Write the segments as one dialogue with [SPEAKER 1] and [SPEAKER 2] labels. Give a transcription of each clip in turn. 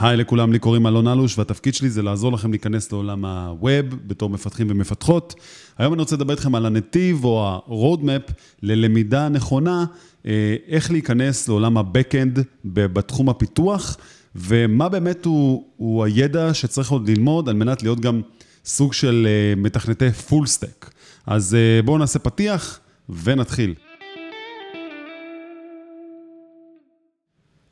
[SPEAKER 1] היי לכולם, לי קוראים אלון אלוש, והתפקיד שלי זה לעזור לכם להיכנס לעולם הווב בתור מפתחים ומפתחות. היום אני רוצה לדבר איתכם על הנתיב או ה-roadmap ללמידה נכונה, אה, איך להיכנס לעולם ה-Backend בתחום הפיתוח, ומה באמת הוא, הוא הידע שצריך עוד ללמוד על מנת להיות גם סוג של אה, מתכנתי פול סטק. אז אה, בואו נעשה פתיח ונתחיל.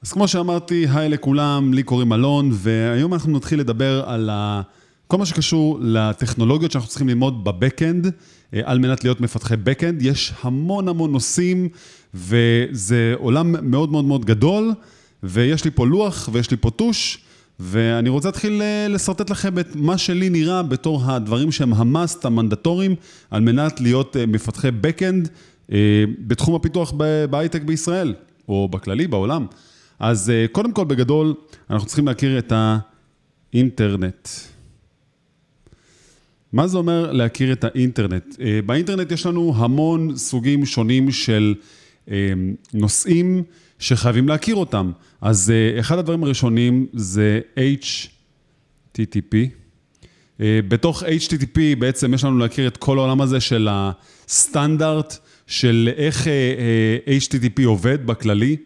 [SPEAKER 1] אז כמו שאמרתי, היי לכולם, לי קוראים אלון, והיום אנחנו נתחיל לדבר על ה... כל מה שקשור לטכנולוגיות שאנחנו צריכים ללמוד בבקאנד, אה, על מנת להיות מפתחי בקאנד. יש המון המון נושאים, וזה עולם מאוד מאוד מאוד גדול, ויש לי פה לוח ויש לי פה טוש, ואני רוצה להתחיל אה, לשרטט לכם את מה שלי נראה בתור הדברים שהם המאסט המנדטוריים, על מנת להיות אה, מפתחי בקאנד בתחום הפיתוח בהייטק בישראל, או בכללי, בעולם. אז אה, קודם כל, בגדול, אנחנו צריכים להכיר את האינטרנט. מה זה אומר להכיר את האינטרנט? אה, באינטרנט יש לנו המון סוגים שונים של אה, נושאים שחייבים להכיר אותם. אז אחד הדברים הראשונים זה HTTP. בתוך HTTP בעצם יש לנו להכיר את כל העולם הזה של הסטנדרט של איך HTTP עובד בכללי.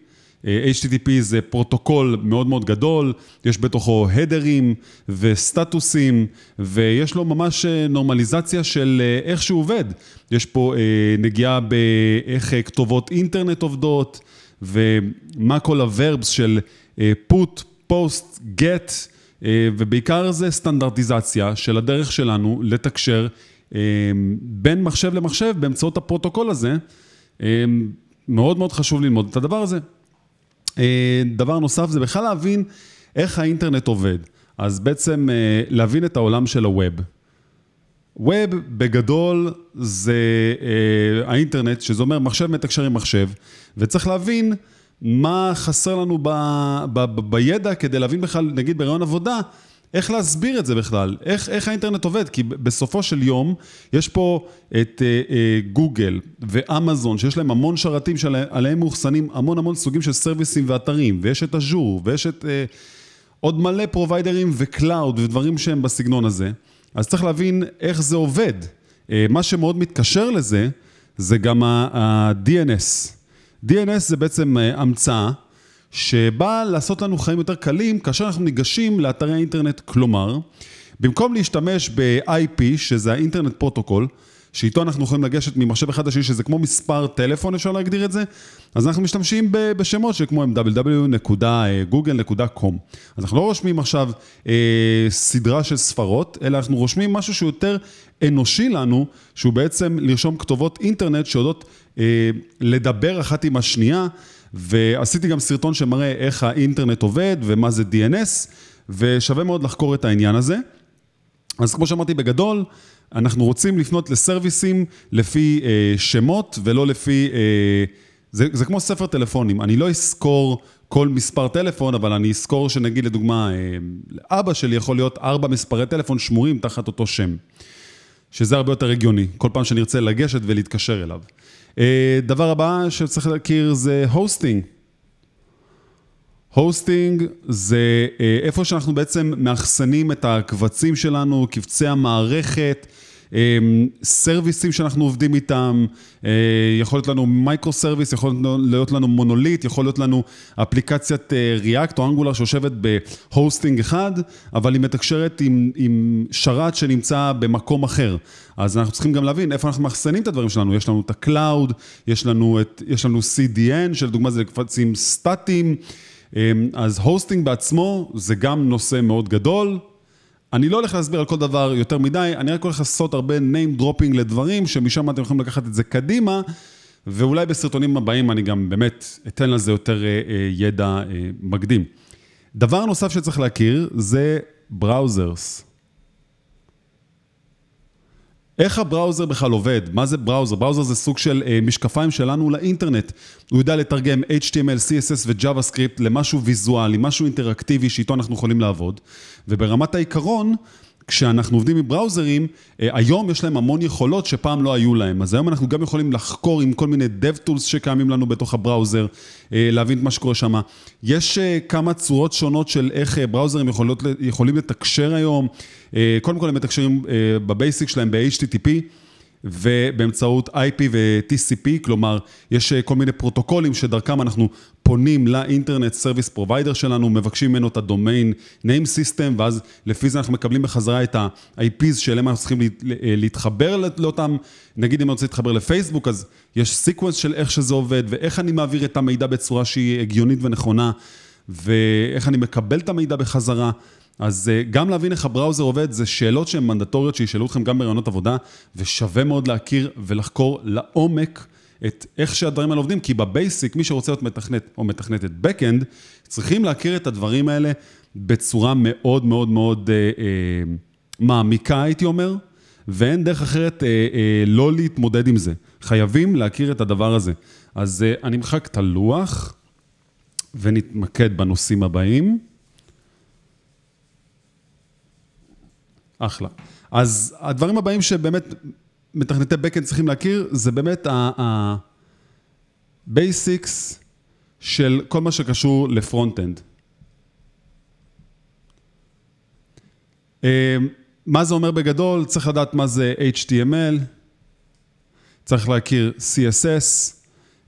[SPEAKER 1] HTTP זה פרוטוקול מאוד מאוד גדול, יש בתוכו headers וסטטוסים, ויש לו ממש אה, נורמליזציה של אה, איך שהוא עובד. יש פה אה, נגיעה באיך כתובות אינטרנט עובדות, ומה כל ה verbs של put, post, get, ובעיקר זה סטנדרטיזציה של הדרך שלנו לתקשר בין מחשב למחשב באמצעות הפרוטוקול הזה. מאוד מאוד חשוב ללמוד את הדבר הזה. אה, דבר נוסף זה בכלל להבין איך האינטרנט עובד. אז בעצם אה, להבין את העולם של הווב. ווב בגדול זה אה, האינטרנט, שזה אומר מחשב מתקשר עם מחשב, וצריך להבין מה חסר לנו ב, ב, ב, בידע כדי להבין בכלל, נגיד ברעיון עבודה, איך להסביר את זה בכלל, איך, איך האינטרנט עובד, כי בסופו של יום יש פה את אה, אה, גוגל ואמזון, שיש להם המון שרתים שעליהם מאוחסנים המון המון סוגים של services ואתרים, ויש את אג'ור, ויש את אה, עוד מלא providers ו cloud ודברים שהם בסגנון הזה, אז צריך להבין איך זה עובד. אה, מה שמאוד מתקשר לזה, זה גם ה-DNS. DNS זה בעצם אה, המצאה. שבא לעשות לנו חיים יותר קלים כאשר אנחנו ניגשים לאתרי האינטרנט, כלומר, במקום להשתמש ב-IP, שזה האינטרנט פרוטוקול, שאיתו אנחנו יכולים לגשת ממחשב אחד לשני, שזה כמו מספר טלפון, אפשר להגדיר את זה, אז אנחנו משתמשים בשמות שכמו הם www.google.com. אז אנחנו לא רושמים עכשיו אה, סדרה של ספרות, אלא אנחנו רושמים משהו שהוא יותר אנושי לנו, שהוא בעצם לרשום כתובות אינטרנט שיודעות אה, לדבר אחת עם השנייה. ועשיתי גם סרטון שמראה איך האינטרנט עובד ומה זה DNS, ושווה מאוד לחקור את העניין הזה. אז כמו שאמרתי בגדול, אנחנו רוצים לפנות לסרוויסים לפי אה, שמות ולא לפי... אה, זה, זה כמו ספר טלפונים, אני לא אזכור כל מספר טלפון, אבל אני אזכור שנגיד לדוגמה, אה, אבא שלי יכול להיות ארבע מספרי טלפון שמורים תחת אותו שם, שזה הרבה יותר הגיוני, כל פעם שאני ארצה לגשת ולהתקשר אליו. אה, דבר הבא שצריך להכיר זה hosting. hosting זה אה, איפה שאנחנו בעצם מאחסנים את הקבצים שלנו, קבצי המערכת, services שאנחנו עובדים איתם, אה, יכול להיות לנו microservice, יכול להיות לנו מונוליט, יכול להיות לנו אפליקציית React או Angular שיושבת ב hosting אחד, אבל היא מתקשרת עם, עם שרת שנמצא במקום אחר. אז אנחנו צריכים גם להבין איפה אנחנו מאחסנים את הדברים שלנו. יש לנו את ה-Cloud, יש לנו, את, יש לנו CDN, שלדוגמה זה קבצים סטטיים. אמ, אז הוסטינג בעצמו זה גם נושא מאוד גדול, אני לא הולך להסביר על כל דבר יותר מדי, אני רק הולך לעשות הרבה name dropping לדברים, שמשם אתם יכולים לקחת את זה קדימה, ואולי בסרטונים הבאים אני גם באמת אתן לזה יותר אה, אה, ידע אה, מקדים. דבר נוסף שצריך להכיר זה בראוזרס. איך הבראוזר בכלל עובד? מה זה בראוזר? בראוזר זה סוג של אה, משקפיים שלנו לאינטרנט. הוא יודע לתרגם HTML, CSS ו-JavaScript למשהו ויזואלי, משהו אינטראקטיבי שאיתו אנחנו יכולים לעבוד. וברמת העיקרון, כשאנחנו עובדים עם בראוזרים, אה, היום יש להם המון יכולות שפעם לא היו להם. אז היום אנחנו גם יכולים לחקור עם כל מיני DevTools שקיימים לנו בתוך הבראוזר, אה, להבין את מה שקורה שם. יש אה, כמה צורות שונות של איך browsers יכולים לתקשר היום. קודם כל הם מתקשרים ב basic שלהם ב-HTTP. ובאמצעות IP ו-TCP, כלומר, יש כל מיני פרוטוקולים שדרכם אנחנו פונים ל internet service provider שלנו, מבקשים ממנו את ה domain name system, ואז לפי זה אנחנו מקבלים בחזרה את ה-IPs שאליהם אנחנו צריכים להתחבר לאותם, נגיד אם אני רוצה להתחבר לפייסבוק, אז יש sequence של איך שזה עובד, ואיך אני מעביר את המידע בצורה שהיא הגיונית ונכונה, ואיך אני מקבל את המידע בחזרה. אז אה, גם להבין איך ה browser עובד, זה שאלות שהן מנדטוריות שישאלו אתכם גם בראיונות עבודה, ושווה מאוד להכיר ולחקור לעומק את איך שהדברים האלה עובדים, כי ב basic, מי שרוצה להיות מתכנת או מתכנתת backend, צריכים להכיר את הדברים האלה בצורה מאוד מאוד מאוד אה, אה, מעמיקה, הייתי אומר, ואין דרך אחרת אה, אה, לא להתמודד עם זה. חייבים להכיר את הדבר הזה. אז אה, אני אמחק את הלוח ונתמקד בנושאים הבאים. אחלה. אז הדברים הבאים שבאמת מתכנתי backend צריכים להכיר, זה באמת ה-basics של כל מה שקשור ל front-end. אה, מה זה אומר בגדול? צריך לדעת מה זה HTML, צריך להכיר CSS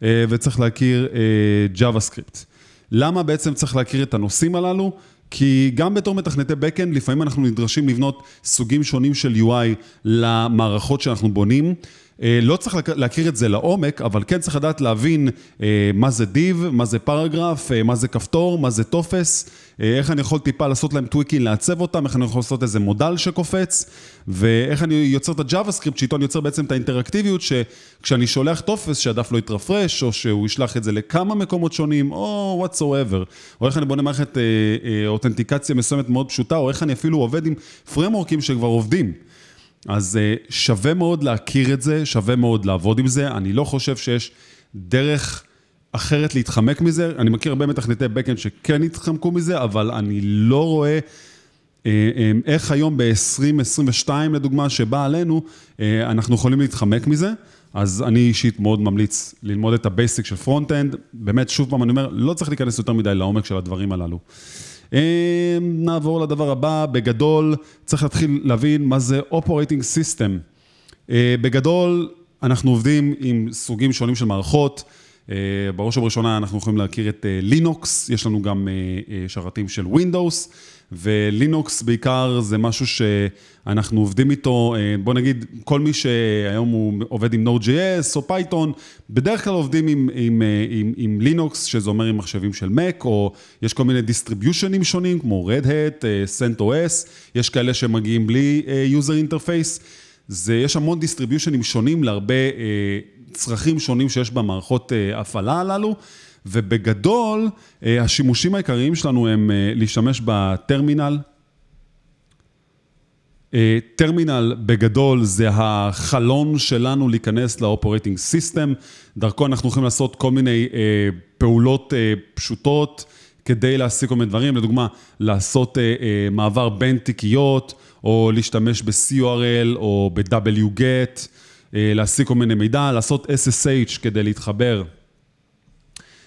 [SPEAKER 1] אה, וצריך להכיר אה, JavaScript. למה בעצם צריך להכיר את הנושאים הללו? כי גם בתור מתכנתי backend, לפעמים אנחנו נדרשים לבנות סוגים שונים של UI למערכות שאנחנו בונים. אה, לא צריך להכיר את זה לעומק, אבל כן צריך לדעת להבין אה, מה זה div, מה זה פרגרף, אה, מה זה כפתור, מה זה טופס, איך אני יכול טיפה לעשות להם tweaking, לעצב אותם, איך אני יכול לעשות איזה modal שקופץ, ואיך אני יוצר את ה JavaScript, שאיתו אני יוצר בעצם את האינטראקטיביות, שכשאני שולח טופס שהדף לא יתרפרש, או שהוא ישלח את זה לכמה מקומות שונים, או whatsoever, או איך אני בונה מערכת אותנטיקציה מסוימת מאוד פשוטה, או איך אני אפילו עובד עם framework ים שכבר עובדים. אז אה, שווה מאוד להכיר את זה, שווה מאוד לעבוד עם זה. אני לא חושב שיש דרך אחרת להתחמק מזה. אני מכיר הרבה מתכנתי backend שכן התחמקו מזה, אבל אני לא רואה אה, אה, איך היום ב-2022, לדוגמה, שבא עלינו, אנחנו יכולים להתחמק מזה. אז אני אישית מאוד ממליץ ללמוד את ה basic של front-end. באמת, שוב פעם, אני אומר, לא צריך להיכנס יותר מדי לעומק של הדברים הללו. אה, נעבור לדבר הבא, בגדול צריך להתחיל להבין מה זה Operating System. אה, בגדול, אנחנו עובדים עם סוגים שונים של מערכות. אה, בראש ובראשונה אנחנו יכולים להכיר את לינוקס, יש לנו גם שרתים של Windows. ולינוקס בעיקר זה משהו שאנחנו עובדים איתו, אה, בוא נגיד, כל מי שהיום הוא עובד עם Node.js או Python, בדרך כלל עובדים עם, עם, אה, עם, עם לינוקס, שזה אומר עם מחשבים של Mac, או יש כל מיני distribution ים שונים, כמו Red Hat, אה, CentOS, יש כאלה שמגיעים בלי user interface. זה, יש המון distribution ים שונים להרבה צרכים שונים שיש במערכות הפעלה הללו. ובגדול, אה, השימושים העיקריים שלנו הם אה, להשתמש בטרמינל. אה, טרמינל בגדול זה החלון שלנו להיכנס ל operating system, דרכו אנחנו יכולים לעשות כל מיני פעולות פשוטות כדי להשיג כל מיני דברים, לדוגמה, לעשות מעבר בין תיקיות, או להשתמש ב-CURL או ב-WGET, להשיג כל מיני מידע, לעשות SSH כדי להתחבר.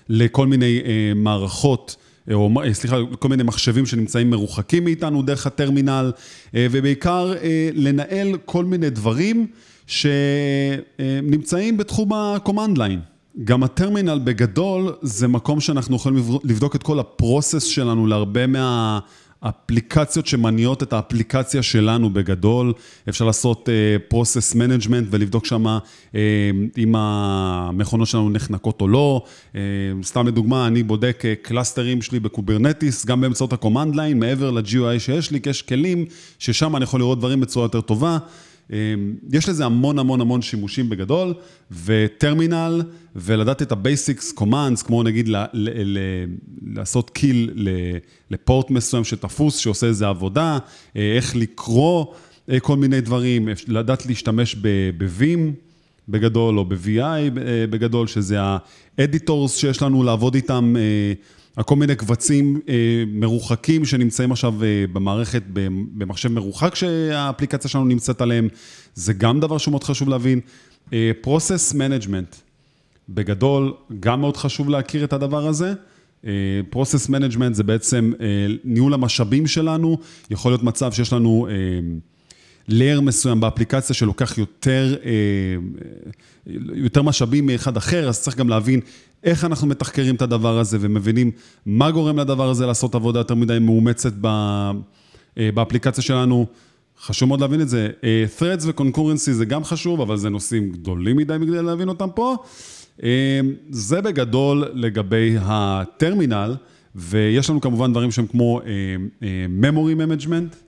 [SPEAKER 1] לכל מיני אה, מערכות. אה, או סליחה, כל מיני מחשבים שנמצאים מרוחקים מאיתנו דרך הטרמינל, אה, ובעיקר לנהל כל מיני דברים שנמצאים בתחום ה-command line. גם הטרמינל בגדול זה מקום שאנחנו יכולים לבדוק את כל ה process שלנו להרבה מה... אפליקציות שמניעות את האפליקציה שלנו בגדול, אפשר לעשות אה, process management ולבדוק שם אה, אם המכונות שלנו נחנקות או לא. אה, סתם לדוגמה, אני בודק cluster ים שלי ב Kubernetes, גם באמצעות ה-command line, מעבר ל-GUI שיש לי, כי יש כלים ששם אני יכול לראות דברים בצורה יותר טובה. אמ, יש לזה המון המון המון שימושים בגדול, וטרמינל, ולדעת את ה-basics commands, כמו נגיד ל- ל- ל- לעשות קיל לפורט מסוים שתפוס, שעושה איזה עבודה, אה, איך לקרוא אה, כל מיני דברים, לדעת להשתמש ב-Vim בגדול, או ב-VI אה, בגדול, שזה ה-editors שיש לנו לעבוד איתם. כל מיני קבצים מרוחקים שנמצאים עכשיו במערכת, במחשב מרוחק שהאפליקציה שלנו נמצאת עליהם, זה גם דבר שהוא מאוד חשוב להבין. Process Management, בגדול, גם מאוד חשוב להכיר את הדבר הזה. Process Management זה בעצם ניהול המשאבים שלנו, יכול להיות מצב שיש לנו... לייר מסוים באפליקציה שלוקח יותר, יותר משאבים מאחד אחר, אז צריך גם להבין איך אנחנו מתחקרים את הדבר הזה ומבינים מה גורם לדבר הזה לעשות עבודה יותר מדי מאומצת באפליקציה שלנו. חשוב מאוד להבין את זה. Threads ו-Concurrency זה גם חשוב, אבל זה נושאים גדולים מדי מכדי להבין אותם פה. זה בגדול לגבי הטרמינל, ויש לנו כמובן דברים שהם כמו Memory Management,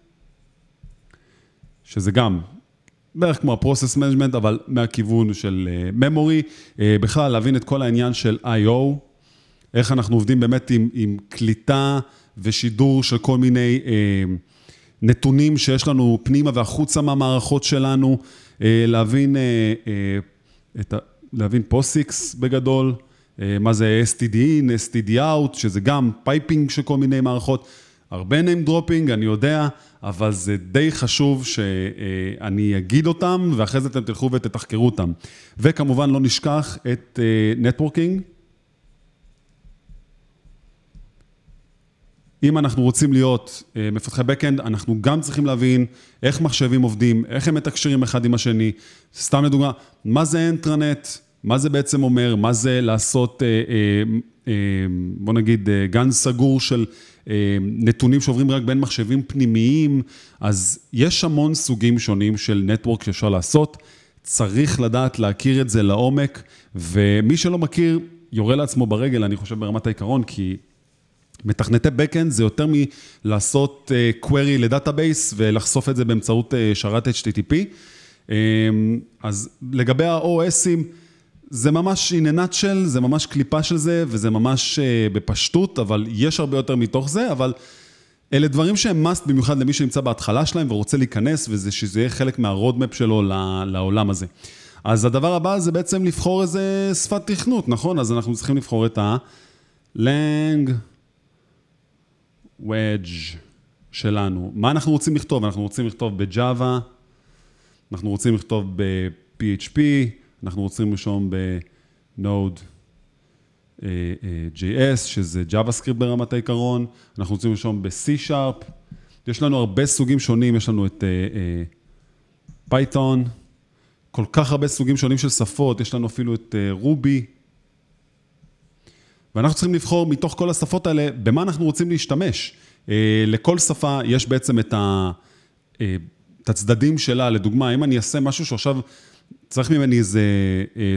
[SPEAKER 1] שזה גם בערך כמו ה-Process Management, אבל מהכיוון של Memory, בכלל להבין את כל העניין של I.O., איך אנחנו עובדים באמת עם, עם קליטה ושידור של כל מיני נתונים שיש לנו פנימה והחוצה מהמערכות שלנו, להבין את ה... להבין POSIX בגדול, מה זה STD in, STD out, שזה גם piping של כל מיני מערכות. הרבה name dropping, אני יודע, אבל זה די חשוב שאני אגיד אותם, ואחרי זה אתם תלכו ותתחקרו אותם. וכמובן, לא נשכח את נטוורקינג. אם אנחנו רוצים להיות מפתחי Backend, אנחנו גם צריכים להבין איך מחשבים עובדים, איך הם מתקשרים אחד עם השני. סתם לדוגמה, מה זה אינטרנט, מה זה בעצם אומר, מה זה לעשות, בוא נגיד, גן סגור של נתונים שעוברים רק בין מחשבים פנימיים, אז יש המון סוגים שונים של נטוורק שאפשר לעשות, צריך לדעת להכיר את זה לעומק, ומי שלא מכיר, יורה לעצמו ברגל, אני חושב ברמת העיקרון, כי מתכנתי Backend זה יותר מלעשות query ל database ולחשוף את זה באמצעות שרת HTTP. אז לגבי ה-OS ים, זה ממש in a nutshell, זה ממש קליפה של זה, וזה ממש בפשטות, אבל יש הרבה יותר מתוך זה, אבל אלה דברים שהם must, במיוחד למי שנמצא בהתחלה שלהם ורוצה להיכנס, וזה שזה יהיה חלק מה-roadmap שלו לעולם הזה. אז הדבר הבא זה בעצם לבחור איזה שפת תכנות, נכון? אז אנחנו צריכים לבחור את ה-lang wedge שלנו. מה אנחנו רוצים לכתוב? אנחנו רוצים לכתוב ב-Java, אנחנו רוצים לכתוב ב-PHP, אנחנו רוצים לרשום ב-Node JS, שזה JavaScript ברמת העיקרון, אנחנו רוצים לרשום ב-C-Sharp, יש לנו הרבה סוגים שונים, יש לנו את Python, כל כך הרבה סוגים שונים של שפות, יש לנו אפילו את Ruby, ואנחנו צריכים לבחור מתוך כל השפות האלה, במה אנחנו רוצים להשתמש. לכל שפה יש בעצם את הצדדים שלה, לדוגמה, אם אני אעשה משהו שעכשיו צריך ממני איזה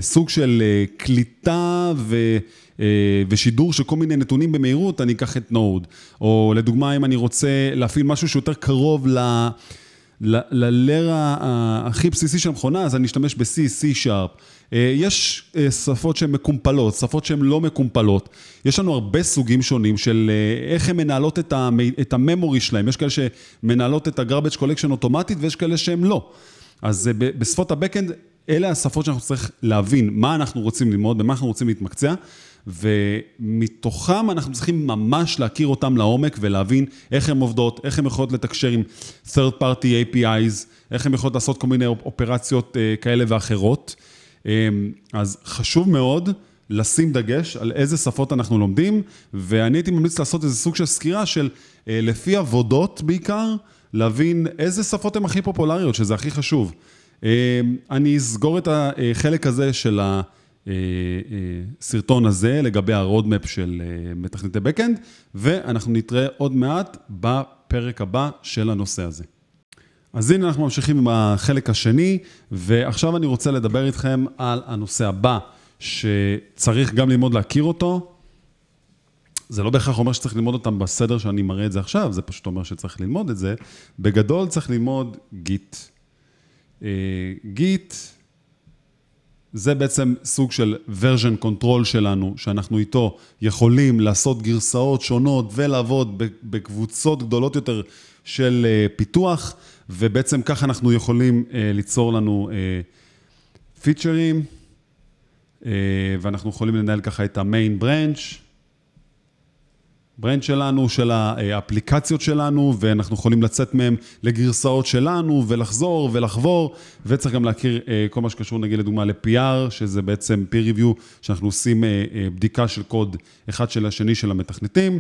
[SPEAKER 1] סוג של קליטה ושידור של כל מיני נתונים במהירות, אני אקח את נוד. או לדוגמה, אם אני רוצה להפעיל משהו שיותר קרוב ללר הכי בסיסי של המכונה, אז אני אשתמש ב-C, C-Sharp. יש שפות שהן מקומפלות, שפות שהן לא מקומפלות. יש לנו הרבה סוגים שונים של איך הן מנהלות את הממורי שלהן. יש כאלה שמנהלות את ה-garbage collection אוטומטית, ויש כאלה שהן לא. אז בשפות ה-Backend, אלה השפות שאנחנו צריכים להבין מה אנחנו רוצים ללמוד, במה אנחנו רוצים להתמקצע, ומתוכם אנחנו צריכים ממש להכיר אותם לעומק ולהבין איך הן עובדות, איך הן יכולות לתקשר עם third party APIs, איך הן יכולות לעשות כל מיני אופרציות כאלה ואחרות. אז חשוב מאוד לשים דגש על איזה שפות אנחנו לומדים, ואני הייתי ממליץ לעשות איזה סוג של סקירה של לפי עבודות בעיקר, להבין איזה שפות הן הכי פופולריות, שזה הכי חשוב. אני אסגור את החלק הזה של הסרטון הזה לגבי הרודמפ של מתכנתי Backend, ואנחנו נתראה עוד מעט בפרק הבא של הנושא הזה. אז הנה אנחנו ממשיכים עם החלק השני, ועכשיו אני רוצה לדבר איתכם על הנושא הבא, שצריך גם ללמוד להכיר אותו. זה לא בהכרח אומר שצריך ללמוד אותם בסדר שאני מראה את זה עכשיו, זה פשוט אומר שצריך ללמוד את זה. בגדול צריך ללמוד גיט. גיט זה בעצם סוג של version control שלנו, שאנחנו איתו יכולים לעשות גרסאות שונות ולעבוד בקבוצות גדולות יותר של פיתוח, ובעצם ככה אנחנו יכולים ליצור לנו פיצ'רים, ואנחנו יכולים לנהל ככה את המיין ברנץ'. ה branch שלנו, של האפליקציות שלנו, ואנחנו יכולים לצאת מהם לגרסאות שלנו, ולחזור ולחבור, וצריך גם להכיר אה, כל מה שקשור, נגיד לדוגמה ל-PR, שזה בעצם peer review, שאנחנו עושים אה, אה, בדיקה של קוד אחד של השני של המתכנתים,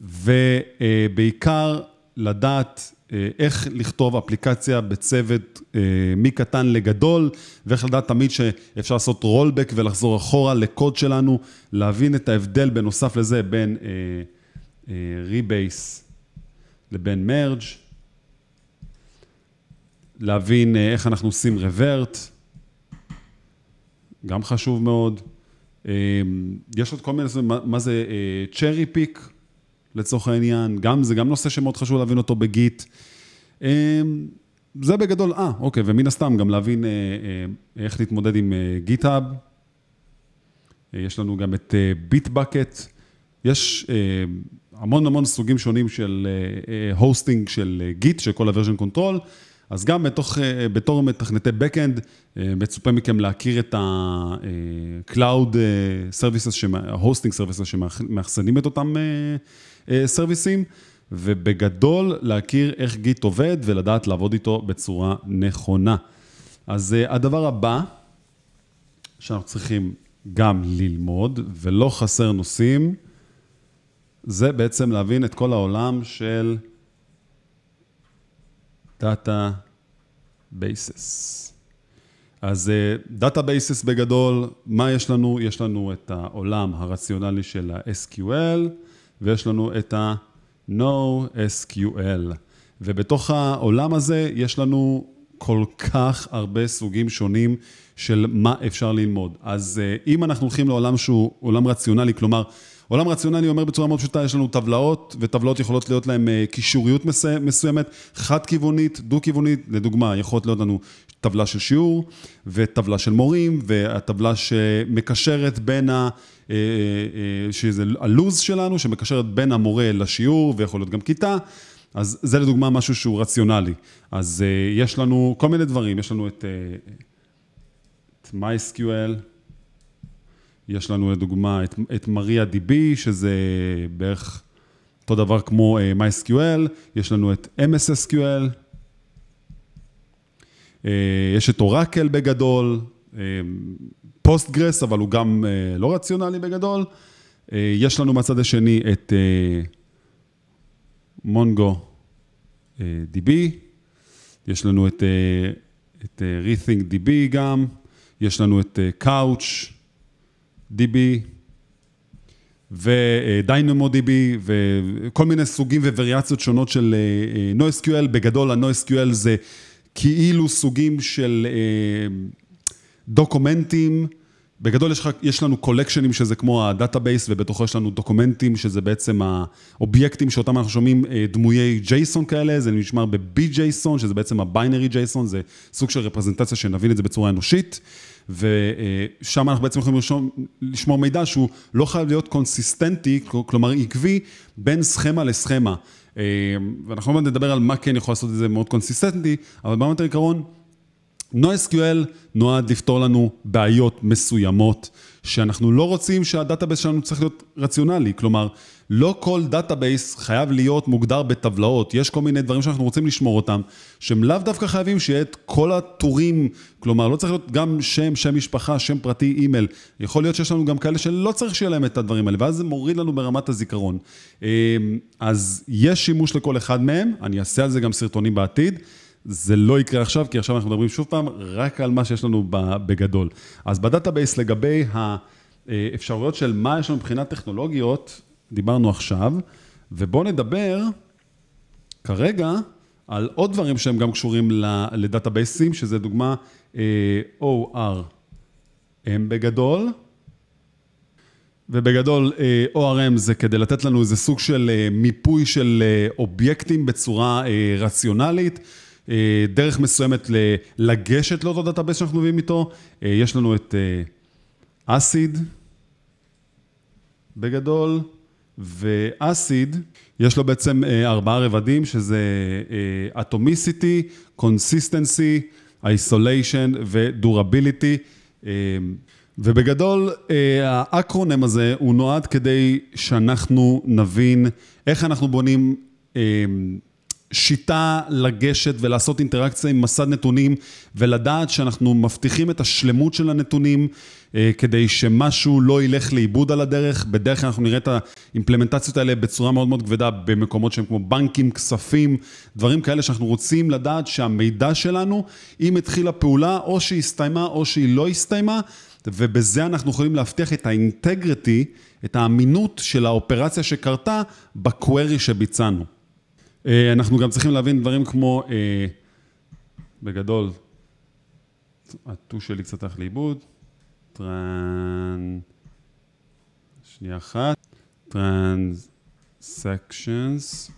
[SPEAKER 1] ובעיקר לדעת איך לכתוב אפליקציה בצוות מקטן לגדול, ואיך לדעת תמיד שאפשר לעשות rollback ולחזור אחורה לקוד שלנו, להבין את ההבדל בנוסף לזה בין ריבייס לבין מרג', להבין איך אנחנו עושים רוורט, גם חשוב מאוד. יש עוד כל מיני, מה זה צ'רי פיק לצורך העניין, גם זה גם נושא שמאוד חשוב להבין אותו בגיט. זה בגדול, אה, אוקיי, ומן הסתם גם להבין אה, אה, איך להתמודד עם GitHub. אה, יש לנו גם את Bitbucket. יש המון המון סוגים שונים של hosting של Git, של כל ה-version control. אז גם בתוך, בתור מתכנתי Backend, מצופה מכם להכיר את ה-Cloud Services, ה-Hosting Services שמאחסנים את אותם service ים. ובגדול להכיר איך Git עובד ולדעת לעבוד איתו בצורה נכונה. אז אה, הדבר הבא שאנחנו צריכים גם ללמוד, ולא חסר נושאים, זה בעצם להבין את כל העולם של databases. אז databases בגדול, מה יש לנו? יש לנו את העולם הרציונלי של ה-SQL, ויש לנו את ה... NoSQL. ובתוך העולם הזה יש לנו כל כך הרבה סוגים שונים של מה אפשר ללמוד. אז אה, אם אנחנו הולכים לעולם שהוא עולם רציונלי, כלומר, עולם רציונלי אומר בצורה מאוד פשוטה, יש לנו טבלאות, וטבלאות יכולות להיות להן אה, קישוריות מסוימת, חד-כיוונית, דו-כיוונית, לדוגמה, יכולת להיות לנו טבלה של שיעור, וטבלה של מורים, והטבלה שמקשרת בין ה... אה, אה, שזה הלו"ז שלנו, שמקשרת בין המורה לשיעור, ויכול להיות גם כיתה. אז זה לדוגמה משהו שהוא רציונלי. אז יש לנו כל מיני דברים, יש לנו את MySQL, יש לנו לדוגמה את, את MariaDB, שזה בערך אותו דבר כמו אה, MySQL, יש לנו את MSSQL, אה, יש את Oracle בגדול, Postgres, אה, אבל הוא גם אה, לא רציונלי בגדול. אה, יש לנו מהצד השני את Mongo אה, DB, יש לנו את, אה, את אה, Rethink DB גם, יש לנו את אה, Couch, DB ו-Dynamo-DB וכל מיני סוגים ווריאציות שונות של אה, אה, NoSQL. בגדול ה-NoSQL זה כאילו סוגים של אה, דוקומנטים. בגדול יש, יש לנו קולקשנים שזה כמו ה-database ובתוכו יש לנו דוקומנטים שזה בעצם האובייקטים שאותם אנחנו שומרים דמויי JSON כאלה, זה נשמר ב-BSON שזה בעצם ה-binary JSON, זה סוג של רפרזנטציה שנבין את זה בצורה אנושית. ושם אנחנו בעצם יכולים לרשום, לשמור מידע שהוא לא חייב להיות קונסיסטנטי, כלומר עקבי, בין סכמה לסכמה. אה, ואנחנו עוד נדבר על מה כן יכול לעשות את זה מאוד קונסיסטנטי, אבל ברמת העיקרון, NoSQL נועד לפתור לנו בעיות מסוימות, שאנחנו לא רוצים שה-database שלנו צריך להיות רלציונלי, כלומר, לא כל database חייב להיות מוגדר בטבלאות, יש כל מיני דברים שאנחנו רוצים לשמור אותם, שהם לאו דווקא חייבים שיהיה את כל הטורים, כלומר, לא צריך להיות גם שם, שם משפחה, שם פרטי, אימייל, יכול להיות שיש לנו גם כאלה שלא צריך שיהיה להם את הדברים האלה, ואז זה מוריד לנו ברמת הזיכרון. אמ, אז יש שימוש לכל אחד מהם, אני אעשה על זה גם סרטונים בעתיד. זה לא יקרה עכשיו, כי עכשיו אנחנו מדברים שוב פעם רק על מה שיש לנו בגדול. אז ב-database לגבי האפשרויות של מה יש לנו מבחינת טכנולוגיות, דיברנו עכשיו, ובואו נדבר כרגע על עוד דברים שהם גם קשורים לדאטאבייסים, שזה דוגמה אה, ORM בגדול. ובגדול, אה, ORM זה כדי לתת לנו איזה סוג של אה, מיפוי של אובייקטים בצורה רציונלית. דרך מסוימת לגשת לאותו database שאנחנו מביאים איתו. יש לנו את ACID בגדול. ו-ACID, יש לו בעצם אה, ארבעה רבדים, שזה אה, Atomicity, Consistency, Isolation ו-Durability. אה, ובגדול, ה-acronym הזה הוא נועד כדי שאנחנו נבין איך אנחנו בונים שיטה לגשת ולעשות אינטראקציה עם מסד נתונים ולדעת שאנחנו מבטיחים את השלמות של הנתונים כדי שמשהו לא ילך לאיבוד על הדרך. בדרך כלל אנחנו נראה את האימפלמנטציות האלה בצורה מאוד מאוד כבדה במקומות שהם כמו בנקים, כספים, דברים כאלה שאנחנו רוצים לדעת שהמידע שלנו, אם התחילה פעולה, או שהיא הסתיימה או שהיא לא הסתיימה, ובזה אנחנו יכולים להבטיח את האינטגריטי, את האמינות של האופרציה שקרתה בקווירי שביצענו. אנחנו גם צריכים להבין דברים כמו, בגדול, הטו שלי קצת הלך לאיבוד. שנייה אחת, טרנסקשנס.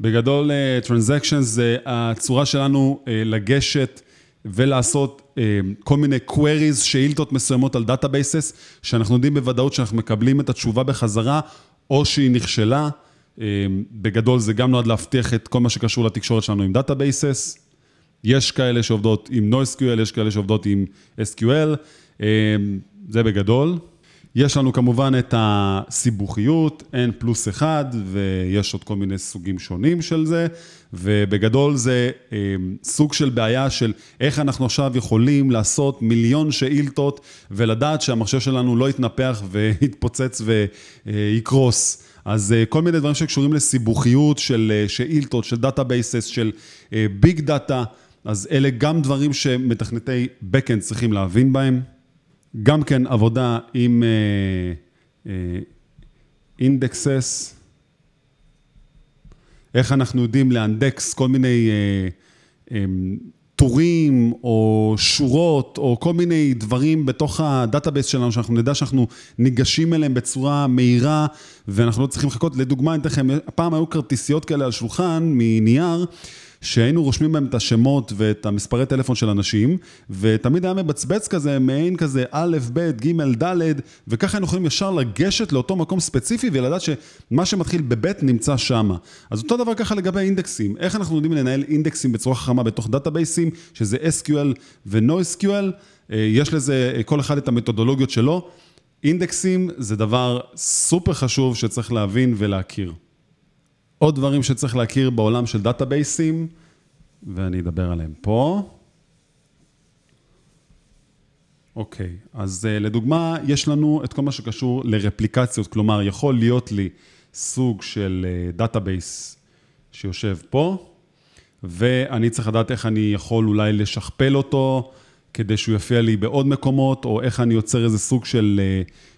[SPEAKER 1] בגדול, טרנסקשנס זה הצורה שלנו לגשת ולעשות כל מיני queries, שאילתות מסוימות על databases, שאנחנו יודעים בוודאות שאנחנו מקבלים את התשובה בחזרה, או שהיא נכשלה. בגדול זה גם נועד להבטיח את כל מה שקשור לתקשורת שלנו עם databases. יש כאלה שעובדות עם NoSQL, יש כאלה שעובדות עם SQL, זה בגדול. יש לנו כמובן את הסיבוכיות, N פלוס 1, ויש עוד כל מיני סוגים שונים של זה, ובגדול זה סוג של בעיה של איך אנחנו עכשיו יכולים לעשות מיליון שאילתות, ולדעת שהמחשב שלנו לא יתנפח ויתפוצץ ויקרוס. אז כל מיני דברים שקשורים לסיבוכיות של שאילתות, של databases, של ביג דאטה, אז אלה גם דברים שמתכנתי Backend צריכים להבין בהם. גם כן עבודה עם indexes, איך אנחנו יודעים לאנדקס כל מיני טורים או שורות או כל מיני דברים בתוך ה-database שלנו, שאנחנו נדע שאנחנו ניגשים אליהם בצורה מהירה ואנחנו לא צריכים לחכות. לדוגמה, אני אתן לכם, פעם היו כרטיסיות כאלה על שולחן מנייר, שהיינו רושמים בהם את השמות ואת המספרי טלפון של אנשים, ותמיד היה מבצבץ כזה, מעין כזה א', ב', ג', ד', וככה היינו יכולים ישר לגשת לאותו מקום ספציפי ולדעת שמה שמתחיל בב' נמצא שמה. אז אותו דבר ככה לגבי אינדקסים, איך אנחנו יודעים לנהל אינדקסים בצורה חכמה בתוך דאטאבייסים, שזה SQL ו-NoSQL, יש לזה כל אחד את המתודולוגיות שלו. אינדקסים זה דבר סופר חשוב שצריך להבין ולהכיר. עוד דברים שצריך להכיר בעולם של דאטאבייסים, ואני אדבר עליהם פה. אוקיי, אז לדוגמה, יש לנו את כל מה שקשור לרפליקציות, כלומר, יכול להיות לי סוג של database שיושב פה, ואני צריך לדעת איך אני יכול אולי לשכפל אותו, כדי שהוא יופיע לי בעוד מקומות, או איך אני יוצר איזה סוג של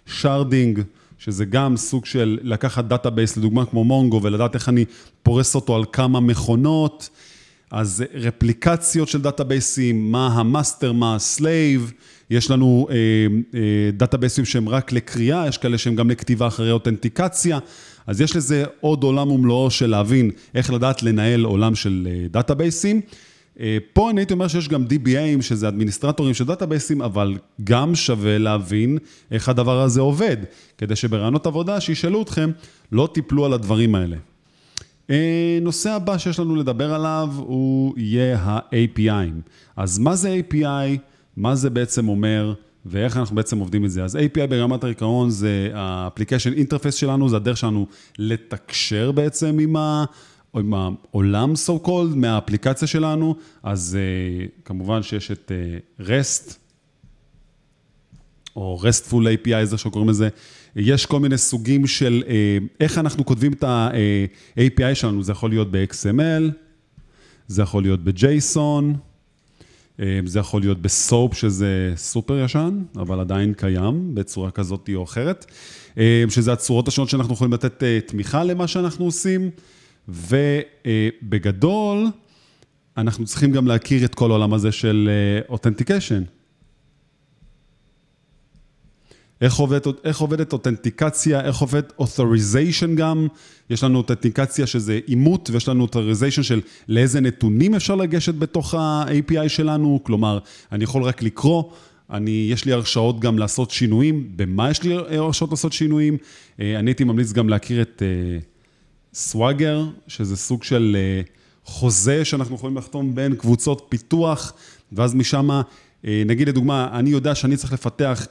[SPEAKER 1] sharding, שזה גם סוג של לקחת database, לדוגמה כמו Mongo, ולדעת איך אני פורס אותו על כמה מכונות, אז רפליקציות של דאטאבייסים, מה ה-master, מה ה-slave, יש לנו אה, אה, דאטאבייסים שהם רק לקריאה, יש כאלה שהם גם לכתיבה אחרי אותנטיקציה, אז יש לזה עוד עולם ומלואו של להבין איך לדעת לנהל עולם של אה, דאטאבייסים. פה אני הייתי אומר שיש גם DBAים, שזה אדמיניסטרטורים של דאטאבייסים, אבל גם שווה להבין איך הדבר הזה עובד, כדי שבראיונות עבודה שישאלו אתכם, לא תיפלו על הדברים האלה. נושא הבא שיש לנו לדבר עליו הוא יהיה ה-APIים. אז מה זה API? מה זה בעצם אומר? ואיך אנחנו בעצם עובדים את זה. אז API ברמת העיקרון זה ה-application interface שלנו, זה הדרך שלנו לתקשר בעצם עם ה... או עם העולם so called מהאפליקציה שלנו, אז uh, כמובן שיש את uh, REST, או RESTful API, זה שקוראים לזה. יש כל מיני סוגים של uh, איך אנחנו כותבים את ה-API שלנו, זה יכול להיות ב-XML, זה יכול להיות ב-JSON, uh, זה יכול להיות ב-SOAP, שזה סופר ישן, אבל עדיין קיים בצורה כזאת או אחרת, uh, שזה הצורות השונות שאנחנו יכולים לתת uh, תמיכה למה שאנחנו עושים. ובגדול, אנחנו צריכים גם להכיר את כל העולם הזה של אותנטיקיישן. איך, עובד, איך עובדת אותנטיקציה, איך עובד authorization גם, יש לנו אותנטיקציה שזה אימות, ויש לנו authorization של לאיזה נתונים אפשר לגשת בתוך ה-API שלנו, כלומר, אני יכול רק לקרוא, אני, יש לי הרשאות גם לעשות שינויים, במה יש לי הרשאות לעשות שינויים, אני הייתי ממליץ גם להכיר את... סוואגר, שזה סוג של חוזה שאנחנו יכולים לחתום בין קבוצות פיתוח, ואז משם נגיד לדוגמה, אני יודע שאני צריך לפתח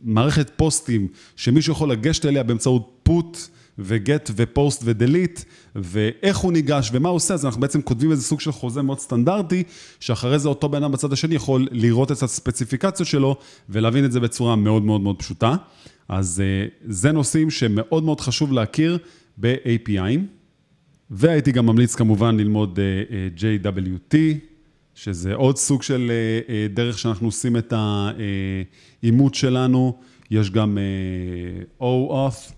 [SPEAKER 1] מערכת פוסטים שמישהו יכול לגשת אליה באמצעות put וגט ופוסט ודליט, ואיך הוא ניגש ומה הוא עושה, אז אנחנו בעצם כותבים איזה סוג של חוזה מאוד סטנדרטי, שאחרי זה אותו בן אדם בצד השני יכול לראות את הספציפיקציות שלו ולהבין את זה בצורה מאוד מאוד מאוד פשוטה. אז זה נושאים שמאוד מאוד חשוב להכיר ב-API, והייתי גם ממליץ כמובן ללמוד JWT, שזה עוד סוג של דרך שאנחנו עושים את האימות שלנו, יש גם OAuth,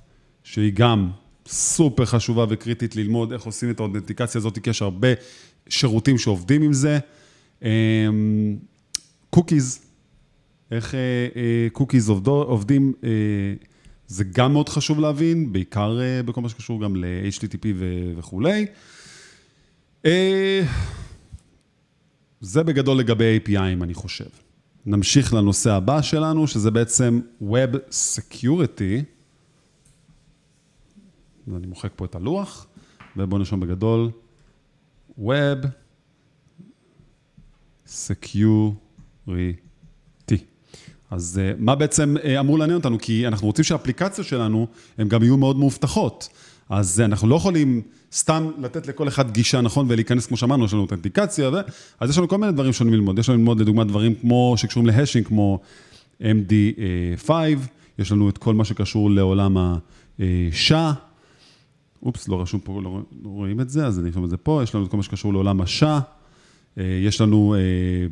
[SPEAKER 1] שהיא גם סופר חשובה וקריטית ללמוד איך עושים את האותנטיקציה הזאת, כי יש הרבה שירותים שעובדים עם זה. cookies, איך cookies עובדים, זה גם מאוד חשוב להבין, בעיקר בכל מה שקשור גם ל-HTTP וכולי. זה בגדול לגבי API'ים, אני חושב. נמשיך לנושא הבא שלנו, שזה בעצם Web Security. ואני מוחק פה את הלוח, ובואו נרשום בגדול, Web Security. אז מה בעצם אמור לעניין אותנו? כי אנחנו רוצים שהאפליקציות שלנו, הן גם יהיו מאוד מאובטחות. אז אנחנו לא יכולים סתם לתת לכל אחד גישה, נכון, ולהיכנס, כמו שאמרנו, יש לנו אותנטיקציה, אז יש לנו כל מיני דברים שונים ללמוד. יש לנו ללמוד, לדוגמה, דברים כמו, שקשורים להשינג, כמו MD5, יש לנו את כל מה שקשור לעולם השעה. אופס, לא רשום פה, לא רואים את זה, אז אני ארשום את זה פה. יש לנו את כל מה שקשור לעולם השעה. יש לנו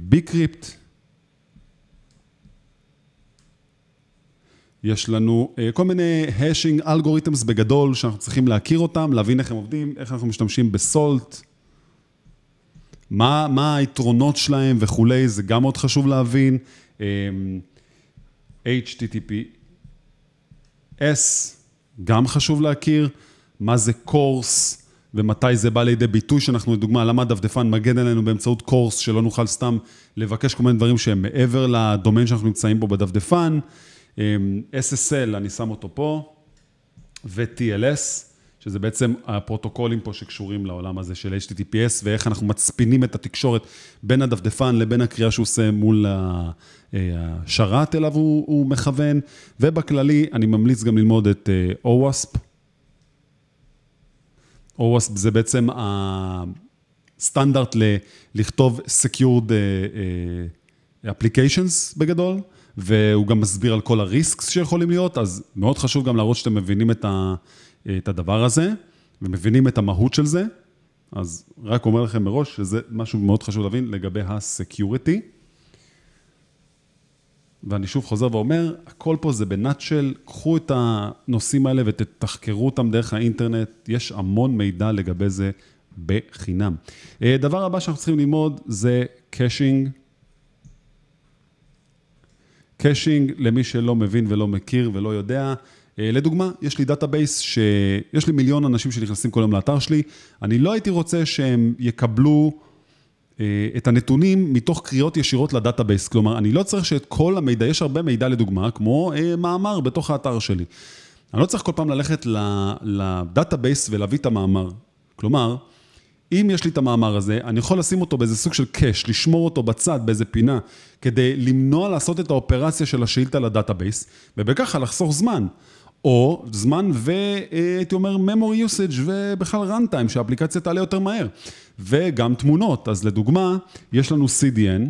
[SPEAKER 1] ביקריפט. יש לנו כל מיני השינג אלגוריתמס בגדול, שאנחנו צריכים להכיר אותם, להבין איך הם עובדים, איך אנחנו משתמשים בסולט, מה, מה היתרונות שלהם וכולי, זה גם מאוד חשוב להבין. HTTPS, גם חשוב להכיר, מה זה קורס ומתי זה בא לידי ביטוי, שאנחנו לדוגמה, למה דפדפן מגן עלינו באמצעות קורס, שלא נוכל סתם לבקש כל מיני דברים שהם מעבר לדומיין שאנחנו נמצאים בו בדפדפן. SSL, אני שם אותו פה, ו-TLS, שזה בעצם הפרוטוקולים פה שקשורים לעולם הזה של HTTPS, ואיך אנחנו מצפינים את התקשורת בין הדפדפן לבין הקריאה שהוא עושה מול השרת אליו הוא מכוון, ובכללי אני ממליץ גם ללמוד את OWASP. OWASP זה בעצם הסטנדרט לכתוב Secured Applications בגדול. והוא גם מסביר על כל הריסקס שיכולים להיות, אז מאוד חשוב גם להראות שאתם מבינים את הדבר הזה, ומבינים את המהות של זה, אז רק אומר לכם מראש שזה משהו מאוד חשוב להבין לגבי ה-Security. ואני שוב חוזר ואומר, הכל פה זה ב nutshell, קחו את הנושאים האלה ותתחקרו אותם דרך האינטרנט, יש המון מידע לגבי זה בחינם. דבר הבא שאנחנו צריכים ללמוד זה caching. caching, למי שלא מבין ולא מכיר ולא יודע, לדוגמה, יש לי database שיש לי מיליון אנשים שנכנסים כל יום לאתר שלי, אני לא הייתי רוצה שהם יקבלו את הנתונים מתוך קריאות ישירות ל database, כלומר, אני לא צריך שאת כל המידע, יש הרבה מידע לדוגמה, כמו מאמר בתוך האתר שלי. אני לא צריך כל פעם ללכת ל database ולהביא את המאמר. כלומר, אם יש לי את המאמר הזה, אני יכול לשים אותו באיזה סוג של cache, לשמור אותו בצד, באיזה פינה, כדי למנוע לעשות את האופרציה של השאילתה ל database, ובככה לחסוך זמן. או זמן והייתי אומר memory usage ובכלל runtime, שהאפליקציה תעלה יותר מהר. וגם תמונות, אז לדוגמה, יש לנו CDN,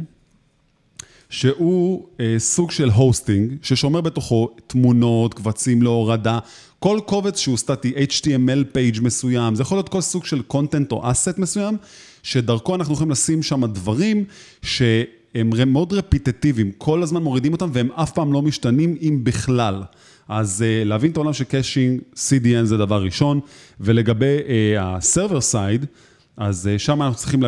[SPEAKER 1] שהוא סוג של hosting, ששומר בתוכו תמונות, קבצים להורדה, כל קובץ שהוא סטטי, HTML page מסוים, זה יכול להיות כל סוג של content או asset מסוים, שדרכו אנחנו יכולים לשים שם דברים שהם מאוד רפיטטיביים, כל הזמן מורידים אותם והם אף פעם לא משתנים אם בכלל. אז להבין את העולם של caching, CDN זה דבר ראשון, ולגבי ה-server side, אז שם אנחנו צריכים...